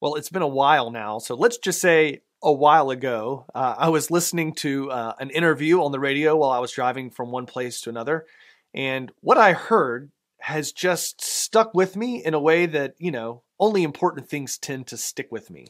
Well, it's been a while now, so let's just say a while ago, uh, I was listening to uh, an interview on the radio while I was driving from one place to another. And what I heard has just stuck with me in a way that, you know, only important things tend to stick with me.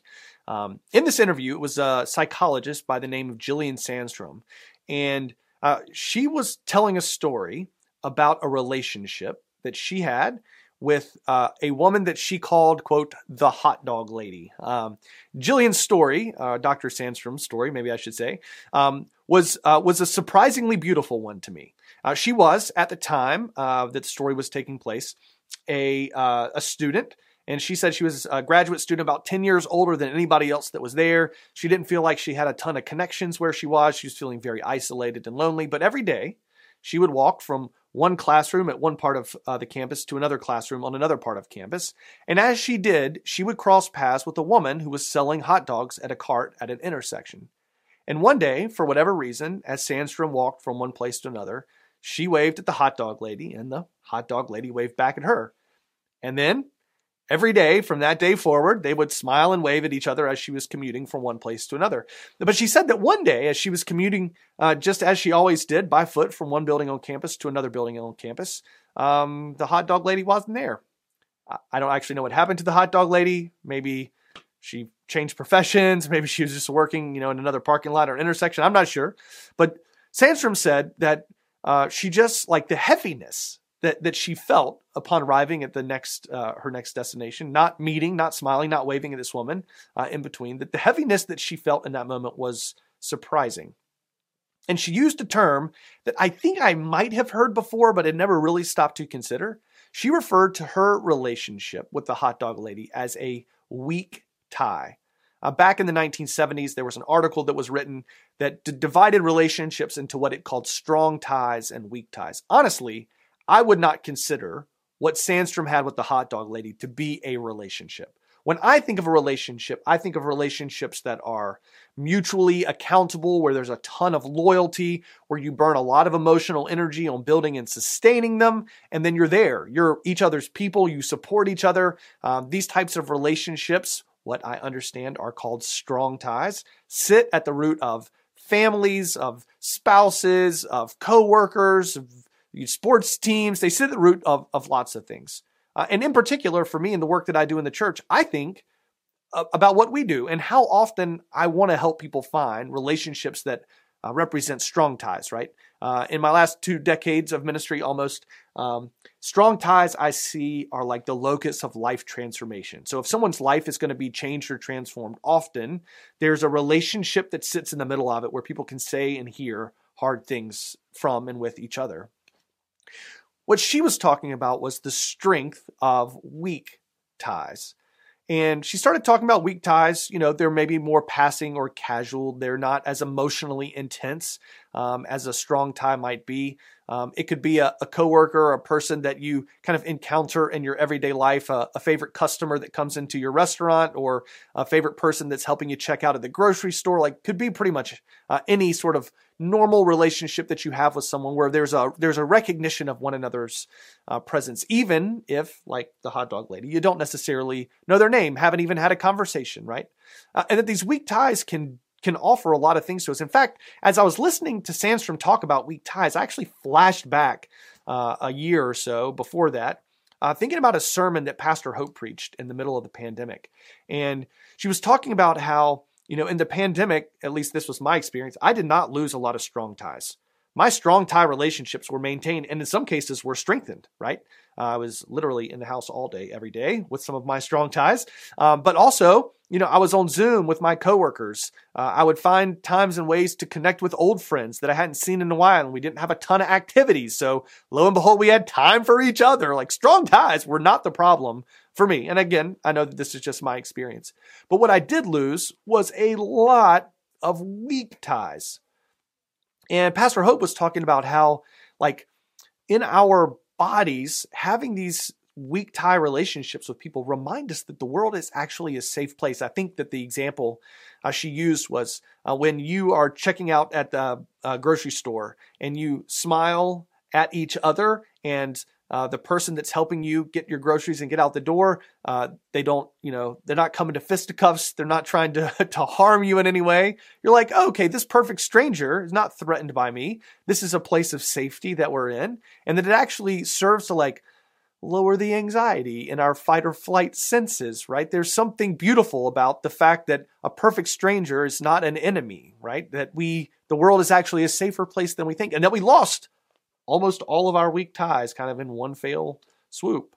Um, in this interview, it was a psychologist by the name of Gillian Sandstrom. And uh, she was telling a story about a relationship that she had with uh, a woman that she called, quote, the hot dog lady. Um, Gillian's story, uh, Dr. Sandstrom's story, maybe I should say, um, was, uh, was a surprisingly beautiful one to me. Uh, she was, at the time uh, that the story was taking place, a, uh, a student. And she said she was a graduate student about 10 years older than anybody else that was there. She didn't feel like she had a ton of connections where she was. She was feeling very isolated and lonely. But every day, she would walk from one classroom at one part of uh, the campus to another classroom on another part of campus. And as she did, she would cross paths with a woman who was selling hot dogs at a cart at an intersection. And one day, for whatever reason, as Sandstrom walked from one place to another, she waved at the hot dog lady, and the hot dog lady waved back at her. And then Every day from that day forward, they would smile and wave at each other as she was commuting from one place to another. But she said that one day, as she was commuting, uh, just as she always did, by foot from one building on campus to another building on campus, um, the hot dog lady wasn't there. I don't actually know what happened to the hot dog lady. Maybe she changed professions. Maybe she was just working, you know, in another parking lot or intersection. I'm not sure. But Sandstrom said that uh, she just like the heaviness that that she felt upon arriving at the next uh, her next destination, not meeting, not smiling, not waving at this woman uh, in between. That the heaviness that she felt in that moment was surprising. And she used a term that I think I might have heard before, but had never really stopped to consider. She referred to her relationship with the hot dog lady as a weak tie. Uh, back in the 1970s, there was an article that was written that d- divided relationships into what it called strong ties and weak ties. Honestly, I would not consider what Sandstrom had with the hot dog lady to be a relationship. When I think of a relationship, I think of relationships that are mutually accountable, where there's a ton of loyalty, where you burn a lot of emotional energy on building and sustaining them, and then you're there. You're each other's people, you support each other. Um, these types of relationships, what I understand are called strong ties, sit at the root of families, of spouses, of coworkers, of sports teams, they sit at the root of, of lots of things. Uh, and in particular, for me and the work that I do in the church, I think uh, about what we do and how often I want to help people find relationships that uh, represent strong ties, right? Uh, in my last two decades of ministry, almost, um, strong ties I see are like the locus of life transformation. So if someone's life is going to be changed or transformed often, there's a relationship that sits in the middle of it where people can say and hear hard things from and with each other. What she was talking about was the strength of weak ties. And she started talking about weak ties. You know, they're maybe more passing or casual. They're not as emotionally intense um, as a strong tie might be. Um, it could be a, a coworker, a person that you kind of encounter in your everyday life, a, a, favorite customer that comes into your restaurant, or a favorite person that's helping you check out at the grocery store. Like, could be pretty much uh, any sort of normal relationship that you have with someone where there's a there's a recognition of one another's uh, presence, even if, like the hot dog lady, you don't necessarily know their name, haven't even had a conversation, right? Uh, and that these weak ties can can offer a lot of things to us. In fact, as I was listening to Sandstrom talk about weak ties, I actually flashed back uh, a year or so before that, uh, thinking about a sermon that Pastor Hope preached in the middle of the pandemic. And she was talking about how, you know, in the pandemic, at least this was my experience, I did not lose a lot of strong ties. My strong tie relationships were maintained and in some cases were strengthened, right? Uh, I was literally in the house all day, every day with some of my strong ties. Um, but also, you know, I was on Zoom with my coworkers. Uh, I would find times and ways to connect with old friends that I hadn't seen in a while, and we didn't have a ton of activities. So lo and behold, we had time for each other. Like strong ties were not the problem for me. And again, I know that this is just my experience. But what I did lose was a lot of weak ties. And Pastor Hope was talking about how, like, in our bodies, having these weak tie relationships with people remind us that the world is actually a safe place. I think that the example uh, she used was uh, when you are checking out at the uh, grocery store and you smile at each other and Uh, the person that's helping you get your groceries and get out the door, uh, they don't, you know, they're not coming to fisticuffs. They're not trying to, to harm you in any way. You're like, oh, okay, this perfect stranger is not threatened by me. This is a place of safety that we're in. And that it actually serves to like lower the anxiety in our fight or flight senses, right? There's something beautiful about the fact that a perfect stranger is not an enemy, right? That we, the world is actually a safer place than we think, and that we lost almost all of our weak ties kind of in one fail swoop.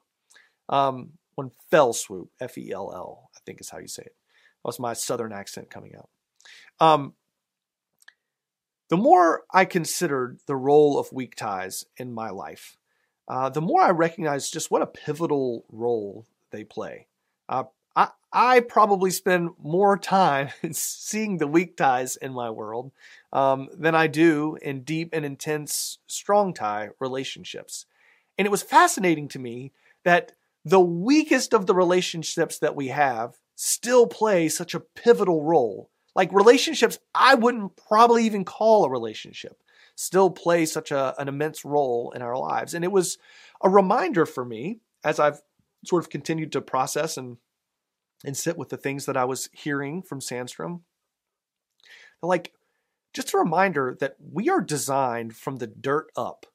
Um, one fell swoop, F E L L, I think is how you say it. That was my southern accent coming out. Um, the more I considered the role of weak ties in my life, uh, the more I recognize just what a pivotal role they play. Uh, I, I probably spend more time seeing the weak ties in my world um, than I do in deep and intense strong tie relationships. And it was fascinating to me that the weakest of the relationships that we have still play such a pivotal role. Like relationships, I wouldn't probably even call a relationship still play such a, an immense role in our lives. And it was a reminder for me as I've sort of continued to process and and sit with the things that I was hearing from Sandstrom. Like, just a reminder that we are designed from the dirt up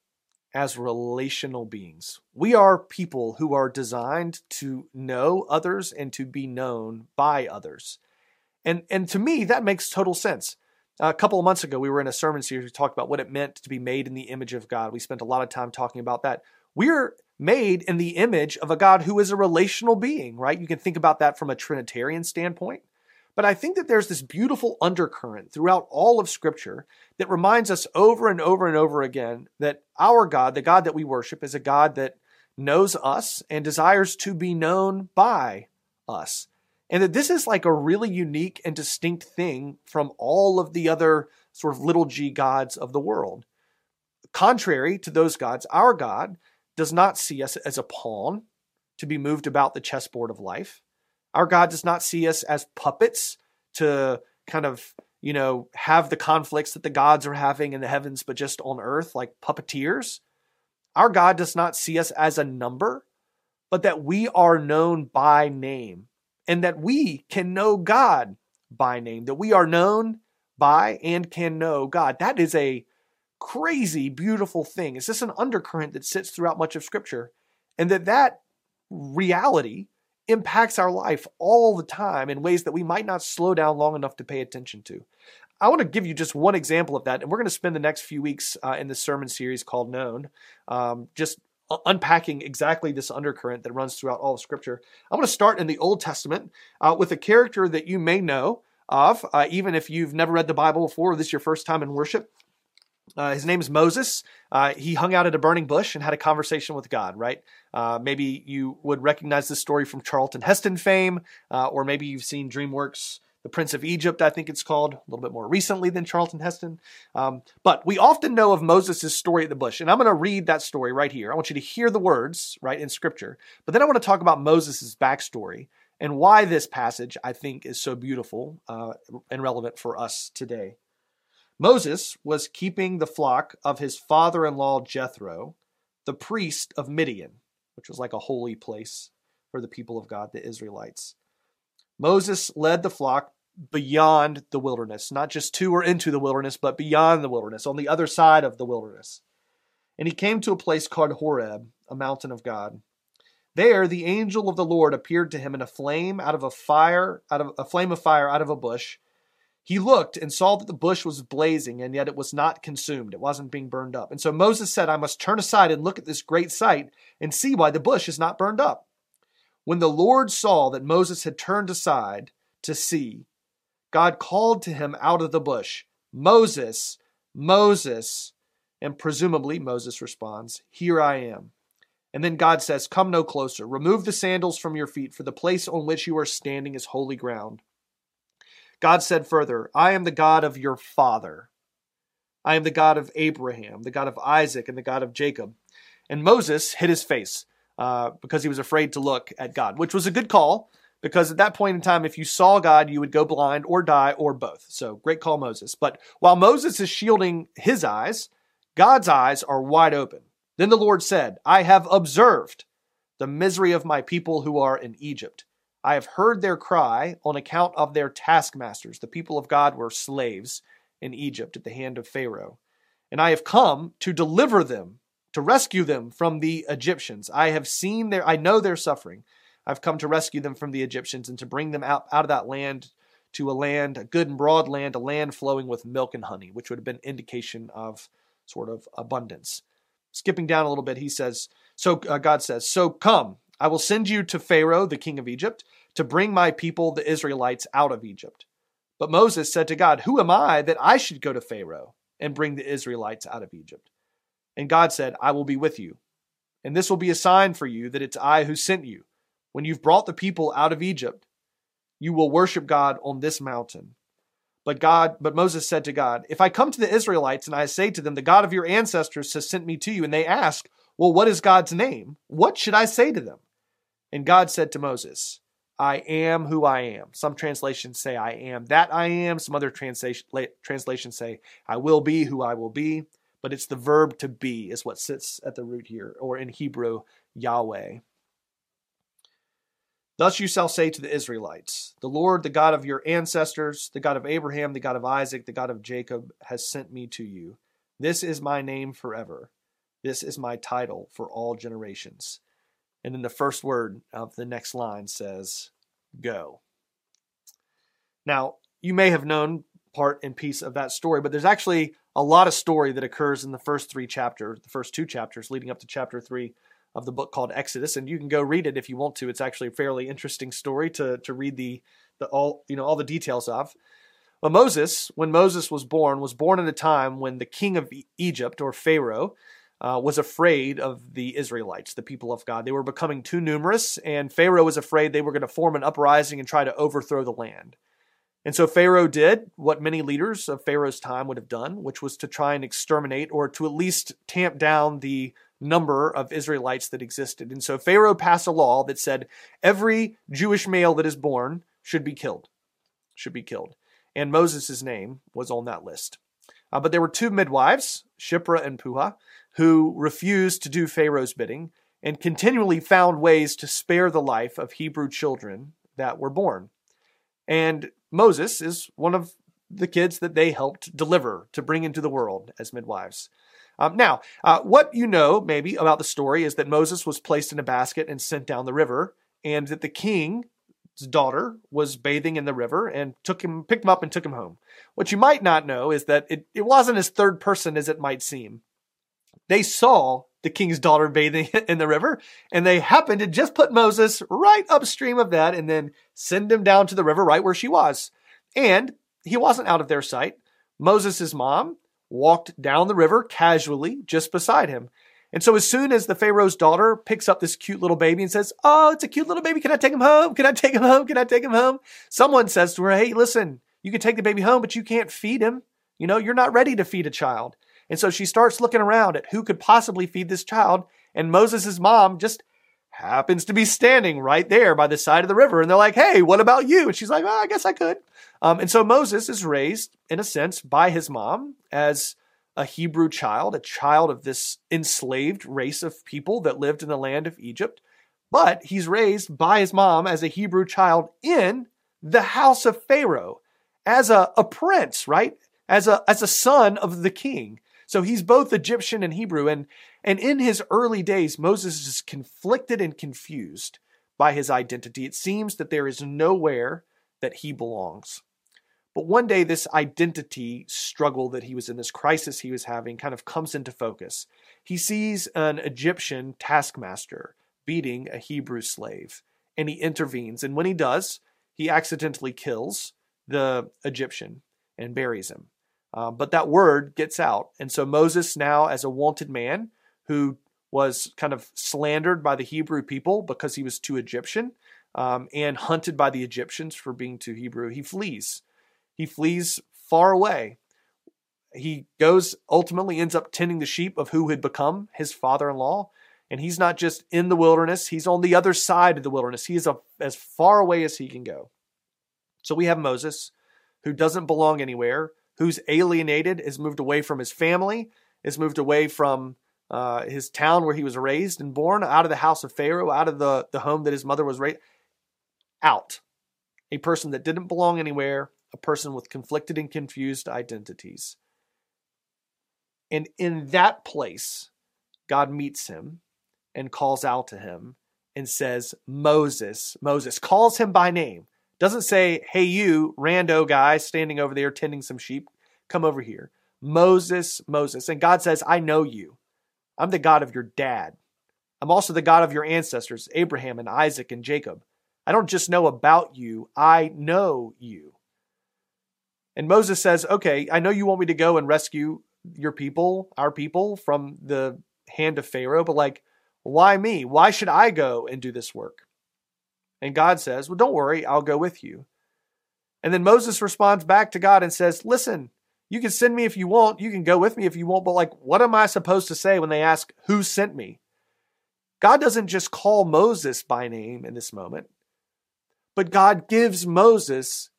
as relational beings. We are people who are designed to know others and to be known by others. And, and to me, that makes total sense. A couple of months ago, we were in a sermon series. We talked about what it meant to be made in the image of God. We spent a lot of time talking about that. We're made in the image of a God who is a relational being, right? You can think about that from a Trinitarian standpoint. But I think that there's this beautiful undercurrent throughout all of Scripture that reminds us over and over and over again that our God, the God that we worship, is a God that knows us and desires to be known by us and that this is like a really unique and distinct thing from all of the other sort of little g gods of the world. Contrary to those gods, our God does not see us as a pawn to be moved about the chessboard of life. Our God does not see us as puppets to kind of, you know, have the conflicts that the gods are having in the heavens, but just on earth, like puppeteers. Our God does not see us as a number, but that we are known by name and that we can know God by name, that we are known by and can know God. That is a crazy, beautiful thing. It's just an undercurrent that sits throughout much of Scripture, and that that reality impacts our life all the time in ways that we might not slow down long enough to pay attention to. I want to give you just one example of that, and we're going to spend the next few weeks uh, in this sermon series called Known, um, just unpacking exactly this undercurrent that runs throughout all of Scripture. I'm going to start in the Old Testament uh, with a character that you may know of, uh, even if you've never read the Bible before, or this is your first time in worship. Uh, his name is Moses. Uh, he hung out at a burning bush and had a conversation with God, right? Uh, maybe you would recognize this story from Charlton Heston fame, uh, or maybe you've seen DreamWorks the Prince of Egypt, I think it's called, a little bit more recently than Charlton Heston. Um, but we often know of Moses' story at the bush, and I'm going to read that story right here. I want you to hear the words, right, in Scripture. But then I want to talk about Moses' backstory and why this passage, I think, is so beautiful uh, and relevant for us today. Moses was keeping the flock of his father in law Jethro, the priest of Midian, which was like a holy place for the people of God, the Israelites. Moses led the flock beyond the wilderness, not just to or into the wilderness, but beyond the wilderness, on the other side of the wilderness. And he came to a place called Horeb, a mountain of God. There the angel of the Lord appeared to him in a flame out of a fire, out of a flame of fire out of a bush. He looked and saw that the bush was blazing, and yet it was not consumed. It wasn't being burned up. And so Moses said, I must turn aside and look at this great sight and see why the bush is not burned up. When the Lord saw that Moses had turned aside to see, God called to him out of the bush, Moses, Moses. And presumably Moses responds, Here I am. And then God says, Come no closer. Remove the sandals from your feet, for the place on which you are standing is holy ground. God said further, I am the God of your father. I am the God of Abraham, the God of Isaac, and the God of Jacob. And Moses hid his face uh, because he was afraid to look at God, which was a good call because at that point in time, if you saw God, you would go blind or die or both. So great call, Moses. But while Moses is shielding his eyes, God's eyes are wide open. Then the Lord said, I have observed the misery of my people who are in Egypt. I have heard their cry on account of their taskmasters. The people of God were slaves in Egypt at the hand of Pharaoh. And I have come to deliver them, to rescue them from the Egyptians. I have seen their, I know their suffering. I've come to rescue them from the Egyptians and to bring them out, out of that land to a land, a good and broad land, a land flowing with milk and honey, which would have been indication of sort of abundance. Skipping down a little bit, he says, So uh, God says, So come, I will send you to Pharaoh, the king of Egypt, to bring my people, the Israelites, out of Egypt. But Moses said to God, Who am I that I should go to Pharaoh and bring the Israelites out of Egypt? And God said, I will be with you. And this will be a sign for you that it's I who sent you. When you've brought the people out of Egypt, you will worship God on this mountain. But God, but Moses said to God, If I come to the Israelites and I say to them, The God of your ancestors has sent me to you, and they ask, Well, what is God's name? What should I say to them? And God said to Moses, I am who I am. Some translations say I am that I am. Some other translation, translations say I will be who I will be. But it's the verb to be is what sits at the root here, or in Hebrew, Yahweh. Thus you shall say to the Israelites, The Lord, the God of your ancestors, the God of Abraham, the God of Isaac, the God of Jacob, has sent me to you. This is my name forever. This is my title for all generations. And then the first word of the next line says, Go. Now, you may have known part and piece of that story, but there's actually a lot of story that occurs in the first three chapters, the first two chapters leading up to chapter three of the book called Exodus, and you can go read it if you want to. It's actually a fairly interesting story to to read the the all you know all the details of. But Moses, when Moses was born, was born at a time when the king of Egypt or Pharaoh uh, was afraid of the Israelites, the people of God. They were becoming too numerous, and Pharaoh was afraid they were going to form an uprising and try to overthrow the land. And so Pharaoh did what many leaders of Pharaoh's time would have done, which was to try and exterminate or to at least tamp down the number of Israelites that existed. And so Pharaoh passed a law that said every Jewish male that is born should be killed, should be killed. And Moses' name was on that list. Uh, but there were two midwives, Shiphrah and Puah, who refused to do Pharaoh's bidding and continually found ways to spare the life of Hebrew children that were born. And Moses is one of the kids that they helped deliver to bring into the world as midwives. Um, now, uh, what you know maybe about the story is that Moses was placed in a basket and sent down the river, and that the king's daughter was bathing in the river and took him, picked him up, and took him home. What you might not know is that it, it wasn't as third person as it might seem. They saw the king's daughter bathing in the river, and they happened to just put Moses right upstream of that and then send him down to the river right where she was. And he wasn't out of their sight. Moses' mom walked down the river casually just beside him. And so, as soon as the Pharaoh's daughter picks up this cute little baby and says, Oh, it's a cute little baby. Can I take him home? Can I take him home? Can I take him home? Someone says to her, Hey, listen, you can take the baby home, but you can't feed him. You know, you're not ready to feed a child. And so she starts looking around at who could possibly feed this child. And Moses' mom just happens to be standing right there by the side of the river. And they're like, Hey, what about you? And she's like, oh, I guess I could. Um, and so Moses is raised, in a sense, by his mom as a Hebrew child, a child of this enslaved race of people that lived in the land of Egypt. But he's raised by his mom as a Hebrew child in the house of Pharaoh, as a, a prince, right? As a, as a son of the king. So he's both Egyptian and Hebrew. And, and in his early days, Moses is conflicted and confused by his identity. It seems that there is nowhere that he belongs. But one day, this identity struggle that he was in, this crisis he was having, kind of comes into focus. He sees an Egyptian taskmaster beating a Hebrew slave, and he intervenes. And when he does, he accidentally kills the Egyptian and buries him. Uh, but that word gets out. And so Moses, now as a wanted man who was kind of slandered by the Hebrew people because he was too Egyptian um, and hunted by the Egyptians for being too Hebrew, he flees he flees far away. He goes, ultimately ends up tending the sheep of who had become his father in law. And he's not just in the wilderness, he's on the other side of the wilderness. He is a, as far away as he can go. So we have Moses, who doesn't belong anywhere, who's alienated, is moved away from his family, is moved away from uh, his town where he was raised and born, out of the house of Pharaoh, out of the, the home that his mother was raised, out. A person that didn't belong anywhere, a person with conflicted and confused identities. And in that place, God meets him and calls out to him and says, Moses, Moses, calls him by name. Doesn't say, hey, you, rando guy standing over there tending some sheep, come over here. Moses, Moses. And God says, I know you. I'm the God of your dad. I'm also the God of your ancestors, Abraham and Isaac and Jacob. I don't just know about you, I know you. And Moses says, Okay, I know you want me to go and rescue your people, our people, from the hand of Pharaoh, but like, why me? Why should I go and do this work? And God says, Well, don't worry, I'll go with you. And then Moses responds back to God and says, Listen, you can send me if you want, you can go with me if you want, but like, what am I supposed to say when they ask, Who sent me? God doesn't just call Moses by name in this moment, but God gives Moses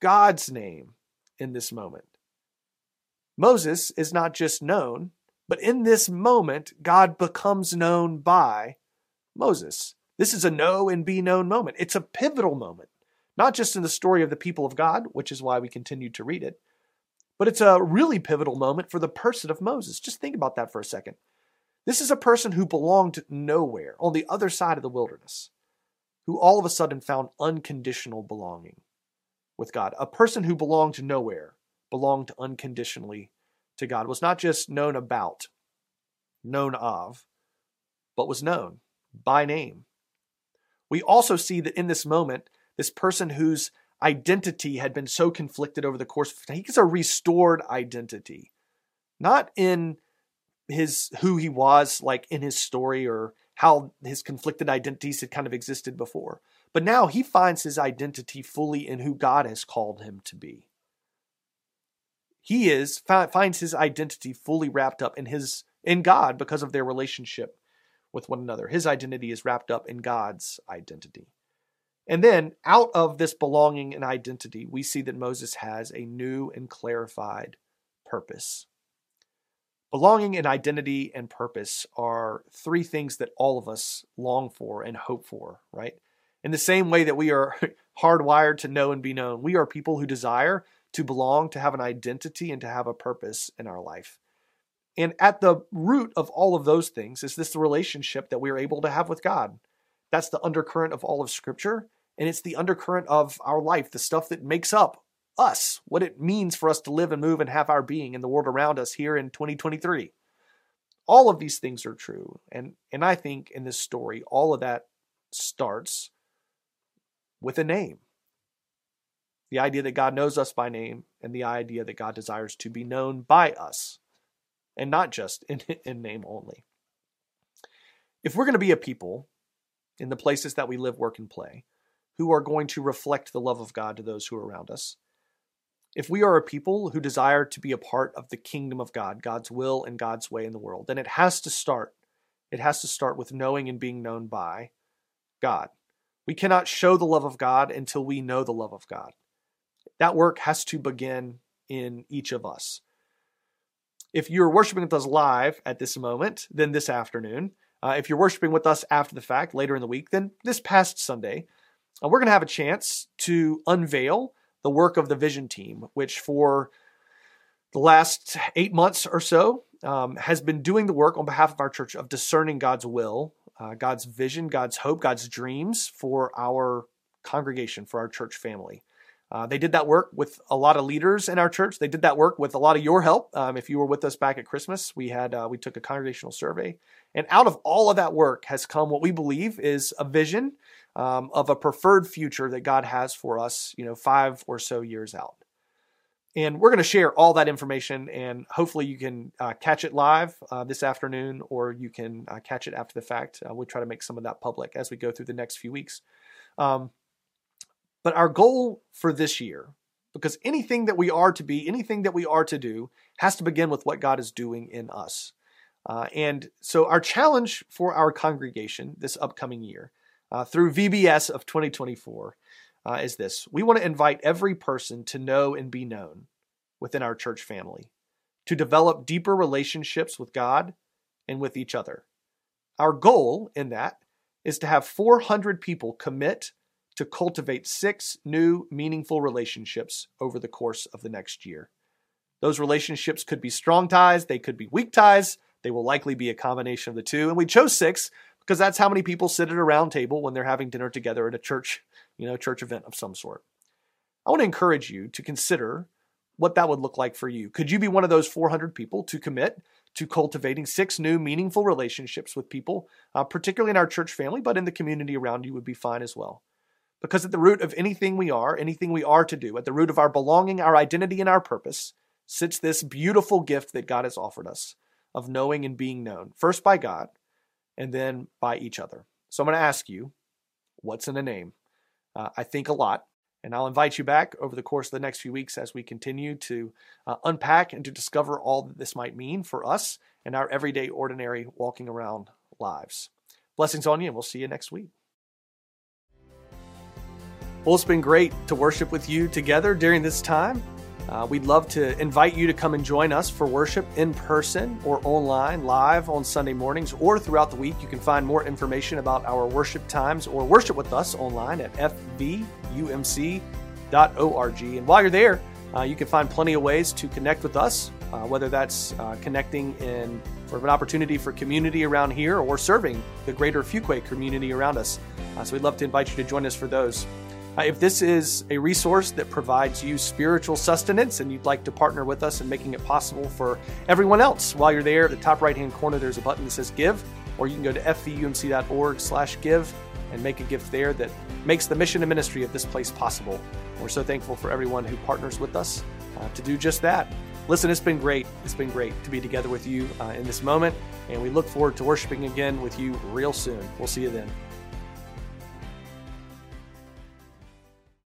God's name in this moment. Moses is not just known, but in this moment, God becomes known by Moses. This is a know and be known moment. It's a pivotal moment, not just in the story of the people of God, which is why we continue to read it, but it's a really pivotal moment for the person of Moses. Just think about that for a second. This is a person who belonged nowhere on the other side of the wilderness, who all of a sudden found unconditional belonging with God. A person who belonged nowhere belonged unconditionally to God, was not just known about, known of, but was known by name. We also see that in this moment, this person whose identity had been so conflicted over the course of he gets a restored identity. Not in his who he was like in his story or how his conflicted identities had kind of existed before. But now he finds his identity fully in who God has called him to be. He is finds his identity fully wrapped up in his in God because of their relationship with one another. His identity is wrapped up in God's identity. And then out of this belonging and identity, we see that Moses has a new and clarified purpose. Belonging and identity and purpose are three things that all of us long for and hope for, right? In the same way that we are hardwired to know and be known, we are people who desire to belong, to have an identity, and to have a purpose in our life. And at the root of all of those things is this relationship that we are able to have with God. That's the undercurrent of all of Scripture, and it's the undercurrent of our life, the stuff that makes up us, what it means for us to live and move and have our being in the world around us here in 2023. All of these things are true. And, and I think in this story, all of that starts with a name. The idea that God knows us by name and the idea that God desires to be known by us and not just in, in name only. If we're going to be a people in the places that we live, work, and play who are going to reflect the love of God to those who are around us, if we are a people who desire to be a part of the kingdom of God, God's will and God's way in the world, then it has to start. It has to start with knowing and being known by God. We cannot show the love of God until we know the love of God. That work has to begin in each of us. If you're worshiping with us live at this moment, then this afternoon. Uh, if you're worshiping with us after the fact, later in the week, then this past Sunday, uh, we're going to have a chance to unveil the work of the Vision Team, which for the last eight months or so um, has been doing the work on behalf of our church of discerning God's will, uh, God's vision, God's hope, God's dreams for our congregation, for our church family. Uh, they did that work with a lot of leaders in our church. They did that work with a lot of your help. Um, if you were with us back at Christmas, we had uh, we took a congregational survey, and out of all of that work has come what we believe is a vision um, of a preferred future that God has for us. You know, five or so years out, and we're going to share all that information, and hopefully you can uh, catch it live uh, this afternoon, or you can uh, catch it after the fact. Uh, we'll try to make some of that public as we go through the next few weeks. Um, but our goal for this year, because anything that we are to be, anything that we are to do, has to begin with what God is doing in us. Uh, and so, our challenge for our congregation this upcoming year, uh, through VBS of 2024, uh, is this we want to invite every person to know and be known within our church family, to develop deeper relationships with God and with each other. Our goal in that is to have 400 people commit to cultivate six new meaningful relationships over the course of the next year. Those relationships could be strong ties, they could be weak ties, they will likely be a combination of the two. And we chose six because that's how many people sit at a round table when they're having dinner together at a church, you know, church event of some sort. I want to encourage you to consider what that would look like for you. Could you be one of those 400 people to commit to cultivating six new meaningful relationships with people, uh, particularly in our church family, but in the community around you would be fine as well. Because at the root of anything we are, anything we are to do, at the root of our belonging, our identity, and our purpose, sits this beautiful gift that God has offered us of knowing and being known, first by God and then by each other. So I'm going to ask you, what's in a name? Uh, I think a lot. And I'll invite you back over the course of the next few weeks as we continue to uh, unpack and to discover all that this might mean for us and our everyday, ordinary, walking around lives. Blessings on you, and we'll see you next week. Well, it's been great to worship with you together during this time. Uh, we'd love to invite you to come and join us for worship in person or online, live on Sunday mornings or throughout the week. You can find more information about our worship times or worship with us online at fvumc.org. And while you're there, uh, you can find plenty of ways to connect with us, uh, whether that's uh, connecting in sort of an opportunity for community around here or serving the greater Fuquay community around us. Uh, so we'd love to invite you to join us for those. Uh, if this is a resource that provides you spiritual sustenance and you'd like to partner with us in making it possible for everyone else, while you're there, at the top right-hand corner, there's a button that says Give, or you can go to fvumc.org slash give and make a gift there that makes the mission and ministry of this place possible. We're so thankful for everyone who partners with us uh, to do just that. Listen, it's been great. It's been great to be together with you uh, in this moment, and we look forward to worshiping again with you real soon. We'll see you then.